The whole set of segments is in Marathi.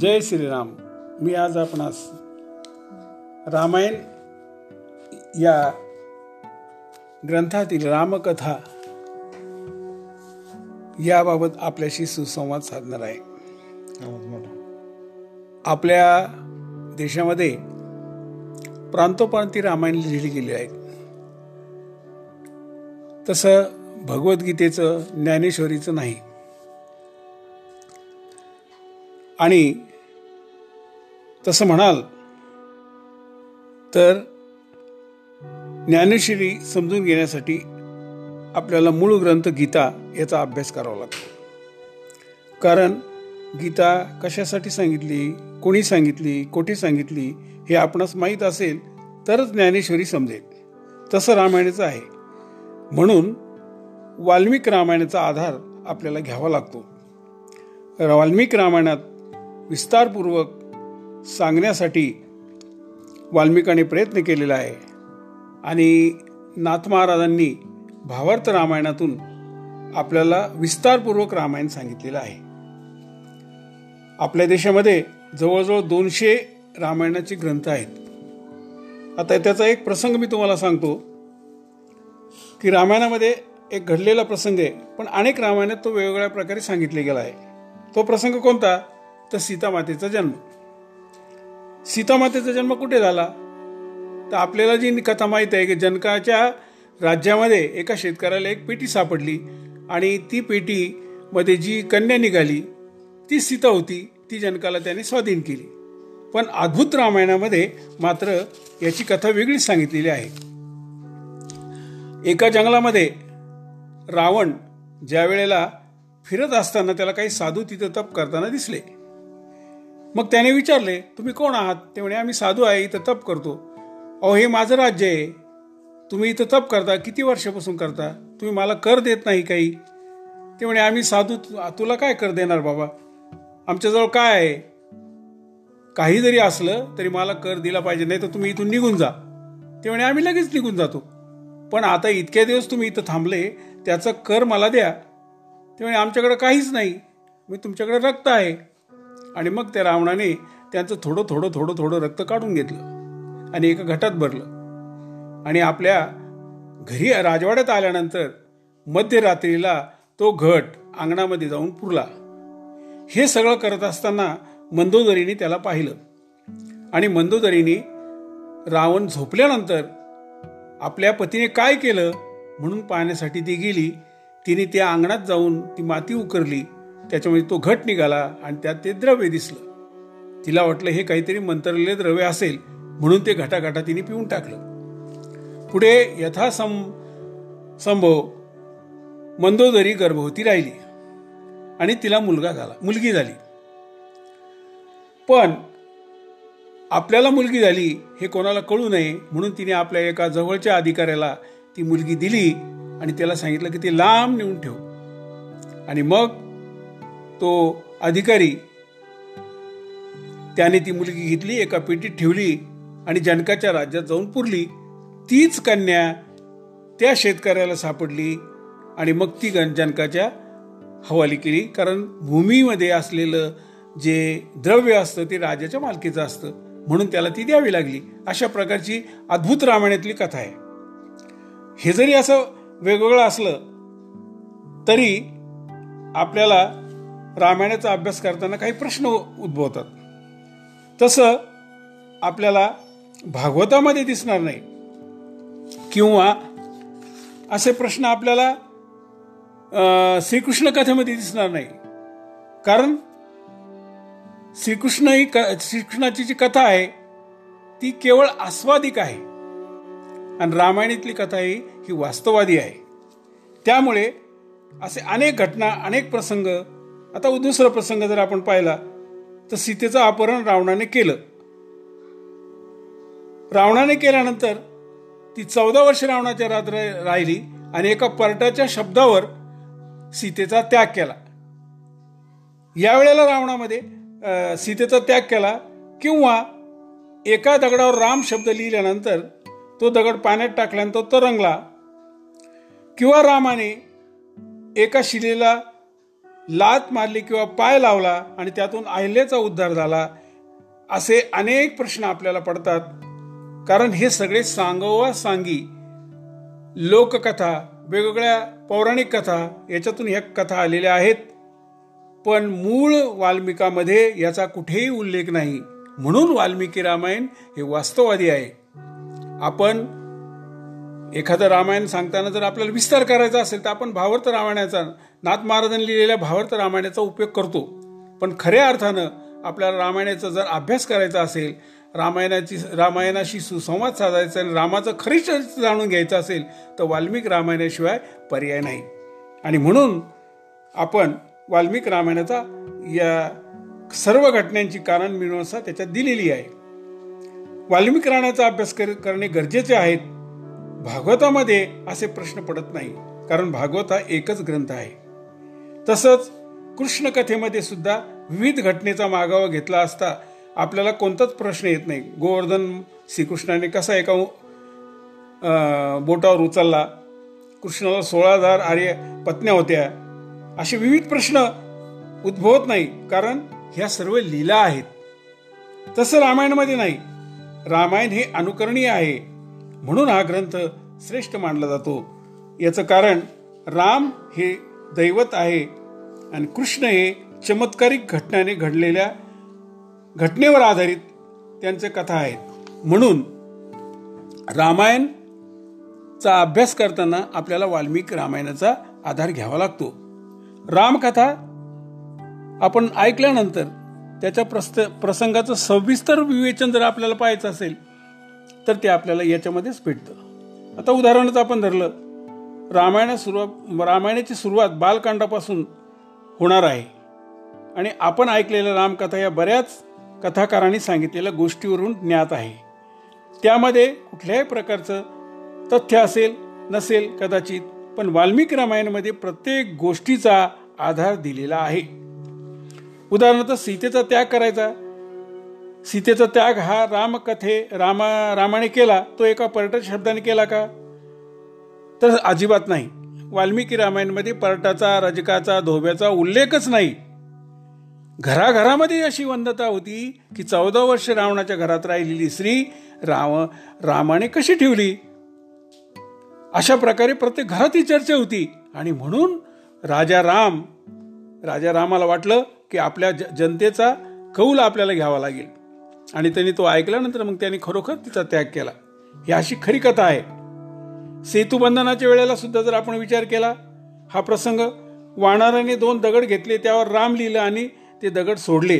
जय श्रीराम. मी आज आपणास रामायण या ग्रंथातील रामकथा याबाबत आपल्याशी सुसंवाद साधणार आहे. आपल्या देशामध्ये प्रांतोप्रांती रामायण लिहिली गेली आहेत. तसं भगवद्गीतेचं ज्ञानेश्वरीचं नाही. आणि तसं म्हणाल तर ज्ञानेश्वरी समजून घेण्यासाठी आपल्याला मूळ ग्रंथ गीता याचा अभ्यास करावा लागतो. कारण गीता कशासाठी सांगितली कोणी सांगितली कोठे सांगितली हे आपणास माहीत असेल तरच ज्ञानेश्वरी समजेल. तसं रामायणाचं आहे. म्हणून वाल्मिक रामायणाचा आधार आपल्याला घ्यावा लागतो. वाल्मिक रामायणात विस्तारपूर्वक सांगण्यासाठी वाल्मिकाने प्रयत्न केलेला आहे. आणि नाथ महाराजांनी भावार्थ रामायणातून आपल्याला विस्तारपूर्वक रामायण सांगितलेलं आहे. आपल्या देशामध्ये जवळजवळ दोनशे रामायणाचे ग्रंथ आहेत. आता त्याचा एक प्रसंग मी तुम्हाला सांगतो की रामायणामध्ये एक घडलेला प्रसंग आहे पण अनेक रामायणात तो वेगवेगळ्या प्रकारे सांगितले गेला आहे. तो प्रसंग कोणता? तर सीतामातेचा जन्म. सीतामातेचा जन्म कुठे झाला? तर आपल्याला जी कथा माहीत आहे की जनकाच्या राज्यामध्ये एका शेतकऱ्याला एक पेटी सापडली आणि ती पेटीमध्ये जी कन्या निघाली ती सीता होती ती जनकाला त्याने स्वाधीन केली. पण अद्भुत रामायणामध्ये मात्र याची कथा वेगळीच सांगितलेली आहे. एका जंगलामध्ये रावण ज्या वेळेला फिरत असताना त्याला काही साधू तिथं तप करताना दिसले. मग त्याने विचारले तुम्ही कोण आहात? ते म्हणे आम्ही साधू आहे इथं तप करतो. अहो हे माझं राज्य आहे. तुम्ही इथं तप करता किती वर्षापासून करता? तुम्ही मला कर देत नाही काही. ते म्हणे आम्ही साधू तुला काय कर देणार बाबा? आमच्याजवळ काय आहे? काही जरी असलं तरी मला कर दिला पाहिजे नाही तर तुम्ही इथून निघून जा. ते म्हणे आम्ही लगेच निघून जातो. पण आता इतक्या दिवस तुम्ही इथं थांबले त्याचा कर मला द्या. ते म्हणे आमच्याकडं काहीच नाही. मी तुमच्याकडे रक्त आहे. आणि मग त्या रावणाने त्यांचं थोडं थोडं थोडं थोडं रक्त काढून घेतलं आणि एका घटात भरलं. आणि आपल्या घरी राजवाड्यात आल्यानंतर मध्यरात्रीला तो घट अंगणामध्ये जाऊन पुरला. हे सगळं करत असताना मंदोदरीने त्याला पाहिलं. आणि मंदोदरीने रावण झोपल्यानंतर आपल्या पतीने काय केलं म्हणून पाहण्यासाठी ती गेली. तिने त्या अंगणात जाऊन ती माती उकरली. त्याच्यामध्ये तो घट निघाला आणि त्यात ते द्रव्य दिसलं. तिला वाटलं हे काहीतरी मंत्रलेले द्रव्य असेल म्हणून ते घटाघटा तिने पिऊन टाकलं. पुढे यथासम संभव मंदोदरी गर्भवती राहिली आणि तिला मुलगा झाला मुलगी झाली. पण आपल्याला मुलगी झाली हे कोणाला कळू नये म्हणून तिने आपल्या एका जवळच्या अधिकाऱ्याला ती मुलगी दिली आणि त्याला सांगितलं की ती लांब नेऊन ठेव. आणि मग तो अधिकारी. त्याने ती मुलगी घेतली एका पेटीत ठेवली आणि जनकाच्या राज्यात जाऊन पुरली. तीच कन्या त्या शेतकऱ्याला सापडली आणि मग ती जनकाच्या हवाली केली. कारण भूमीमध्ये असलेलं जे द्रव्य असतं ते राजाच्या मालकीचं असतं. म्हणून त्याला ती द्यावी लागली. अशा प्रकारची अद्भुत रामायणातली कथा आहे. हे जरी असं वेगवेगळं असलं तरी आपल्याला रामायणाचा अभ्यास करताना काही प्रश्न उद्भवतात. तसं आपल्याला भागवतामध्ये दिसणार नाही. किंवा असे प्रश्न आपल्याला श्रीकृष्ण कथेमध्ये दिसणार नाही. कारण श्रीकृष्ण ही क श्रीकृष्णाची जी कथा आहे ती केवळ आस्वादिक आहे. आणि रामायणातली कथा ही ही वास्तववादी आहे. त्यामुळे असे अनेक घटना अनेक प्रसंग आता दुसरा प्रसंग जर आपण पाहिला तर सीतेचं अपहरण रावणाने केलं. रावणाने केल्यानंतर ती चौदा वर्ष रावणाच्या रात्र राहिली आणि एका पर्टाच्या शब्दावर सीतेचा त्याग केला. यावेळेला रावणामध्ये सीतेचा त्याग केला किंवा एका दगडावर राम शब्द लिहिल्यानंतर तो दगड पाण्यात टाकल्यानंतर तो रंगला. किंवा रामाने एका शिलेला लात मारली किंवा पाय लावला आणि त्यातून अहिल्याचा उद्धार झाला असे अनेक प्रश्न आपल्याला पडतात. कारण हे सगळे सांगोवा सांगी लोककथा वेगवेगळ्या पौराणिक कथा याच्यातून ह्या कथा आलेल्या आहेत. पण मूळ वाल्मिकामध्ये याचा कुठेही उल्लेख नाही. म्हणून वाल्मिकी रामायण हे वास्तववादी आहे. आपण एखादं रामायण सांगताना जर आपल्याला विस्तार करायचा असेल तर आपण भावार्थ रामायणाचा नाथ महाराजांनी लिहिलेल्या भावार्थ रामायणाचा उपयोग करतो. पण खऱ्या अर्थानं आपल्याला रामायणाचा जर अभ्यास करायचा असेल रामायणाची रामायणाशी सुसंवाद साधायचा आणि रामाचं खरी चरित्र जाणून घ्यायचं असेल तर वाल्मिक रामायणाशिवाय पर्याय नाही. आणि म्हणून आपण वाल्मिक रामायणाचा या सर्व घटनांची कारण मीमांसा त्याच्यात दिलेली आहे. वाल्मिक रामायणाचा अभ्यास करणे गरजेचे आहेत. भागवतामध्ये असे प्रश्न पडत नाही. कारण भागवत हा एकच ग्रंथ आहे. तसंच कृष्णकथेमध्ये सुद्धा विविध घटनेचा मागावा घेतला असता आपल्याला कोणताच प्रश्न येत नाही. गोवर्धन श्रीकृष्णाने कसा एका बोटावर उचलला? कृष्णाला सोळा हजार आर्य पत्न्या होत्या. असे विविध प्रश्न उद्भवत नाही कारण ह्या सर्व लीला आहेत. तसं रामायणामध्ये नाही. रामायण हे अनुकरणीय आहे म्हणून हा ग्रंथ श्रेष्ठ मानला जातो. याचं कारण राम हे दैवत आहे. आणि कृष्ण हे चमत्कारिक घटनाने घडलेल्या घटनेवर आधारित त्यांचे कथा आहेत. म्हणून रामायणचा अभ्यास करताना आपल्याला वाल्मिक रामायणाचा आधार घ्यावा लागतो. रामकथा आपण ऐकल्यानंतर त्याच्या प्रस्त प्रसंगाचं सविस्तर विवेचन जर आपल्याला पाहायचं असेल तर ते आपल्याला याच्यामध्येच भेटतं. आता उदाहरणच आपण धरलं. रामायणा सुरुवात रामायणाची सुरुवात बालकांडापासून होणार आहे. आणि आपण ऐकलेल्या रामकथा या बऱ्याच कथाकारांनी सांगितलेल्या गोष्टीवरून ज्ञात आहे. त्यामध्ये कुठल्याही प्रकारचं तथ्य असेल नसेल कदाचित पण वाल्मिकी रामायणमध्ये प्रत्येक गोष्टीचा आधार दिलेला आहे. उदाहरणार्थ सीतेचा त्याग करायचा. सीतेचा त्याग हा रामकथे रामा रामाने केला. तो एका पर्यटन शब्दाने केला का? तर अजिबात नाही. वाल्मिकी रामायणमध्ये पर्टाचा रजकाचा धोब्याचा उल्लेखच नाही. घराघरामध्ये अशी वंदता होती की चौदा वर्ष रावणाच्या घरात राहिलेली स्त्री राम रामाने कशी ठेवली? अशा प्रकारे प्रत्येक घरात ही चर्चा होती. आणि म्हणून राजा राम राजा रामाला वाटलं की आपल्या जनतेचा कौल आपल्याला घ्यावा लागेल. आणि त्यांनी तो ऐकल्यानंतर मग त्यांनी खरोखर तिचा त्याग केला. ही अशी खरी कथा आहे. सेतुबंधनाच्या वेळेला सुद्धा जर आपण विचार केला हा प्रसंग वाणाराने दोन दगड घेतले त्यावर राम लिहिलं आणि ते दगड सोडले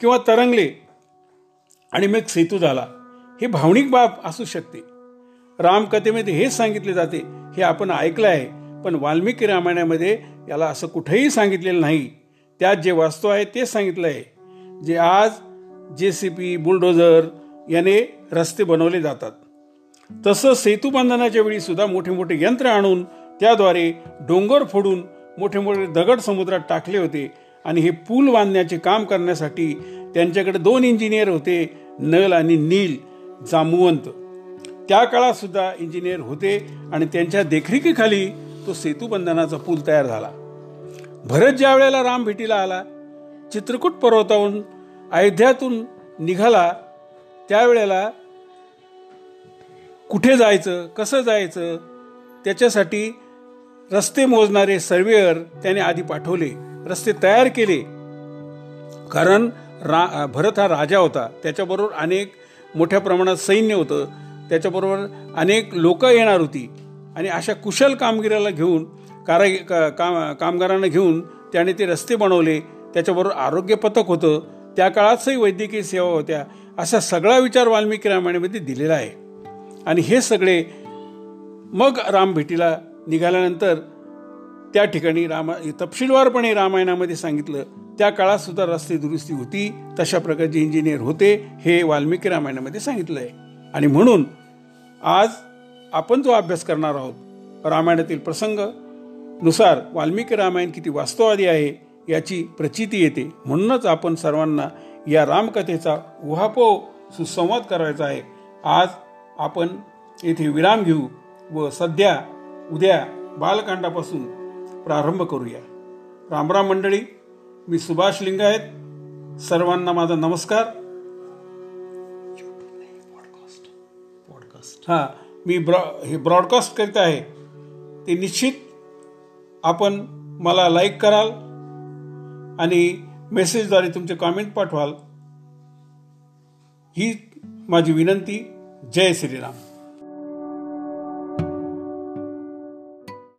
किंवा तरंगले आणि मग सेतू झाला. हे भावनिक बाब असू शकते. रामकथेमध्ये हेच सांगितले जाते हे आपण ऐकलं आहे पण वाल्मिकी रामायणामध्ये याला असं कुठेही सांगितलेलं नाही. त्यात जे वास्तव आहे तेच सांगितलं आहे. जे आज जे सी पी बुलडोझर याने रस्ते बनवले जातात. तसं सेतू बांधण्याच्या वेळी सुद्धा मोठे मोठे यंत्र आणून त्याद्वारे डोंगर फोडून मोठे मोठे दगड समुद्रात टाकले होते. आणि हे पूल बांधण्याचे काम करण्यासाठी त्यांच्याकडे दोन इंजिनियर होते नल आणि नील जामुवंत त्या काळात सुद्धा इंजिनियर होते आणि त्यांच्या देखरेखीखाली तो सेतूबंधनाचा पूल तयार झाला. भरत ज्या वेळेला राम भेटीला आला चित्रकूट पर्वताहून अयोध्यातून निघाला त्यावेळेला कुठे जायचं कसं जायचं त्याच्यासाठी रस्ते मोजणारे सर्वेअर त्याने आधी पाठवले रस्ते तयार केले. कारण रा भरत हा राजा होता त्याच्याबरोबर अनेक मोठ्या प्रमाणात सैन्य होतं त्याच्याबरोबर अनेक लोक येणार होती. आणि अशा कुशल कामगिराला घेऊन कारा काम कामगारांना घेऊन त्याने ते रस्ते बनवले त्याच्याबरोबर आरोग्य पथक होतं त्या काळातही वैद्यकीय सेवा होत्या असा सगळा विचार वाल्मिकी रामायणामध्ये दिलेला आहे. आणि हे सगळे मग राम भेटीला निघाल्यानंतर त्या ठिकाणी रामा तपशीलवारपणे रामायणामध्ये सांगितलं त्या काळात सुद्धा रस्ते दुरुस्ती होती तशा प्रकारचे इंजिनियर होते हे वाल्मिकी रामायणामध्ये सांगितलं आहे आणि म्हणून आज आपण जो अभ्यास करणार आहोत रामायणातील प्रसंगनुसार वाल्मिकी रामायण किती वास्तववादी आहे याची प्रचिती येते. म्हणूनच आपण सर्वांना या रामकथेचा उहापोह सुसंवाद करायचा आहे. आज आपण येथे विराम घेऊ व सध्या उद्या बालकांडापासून प्रारंभ करूया. रामराम मंडळी मी सुभाष लिंगायत सर्वांना माझा नमस्कार. हां मी ब्रॉ हे ब्रॉडकास्ट करीत आहे. ते निश्चित आपण मला लाईक कराल आणि मेसेजद्वारे तुमचे कॉमेंट पाठवाल. ही माझी विनंती. जय श्रीराम.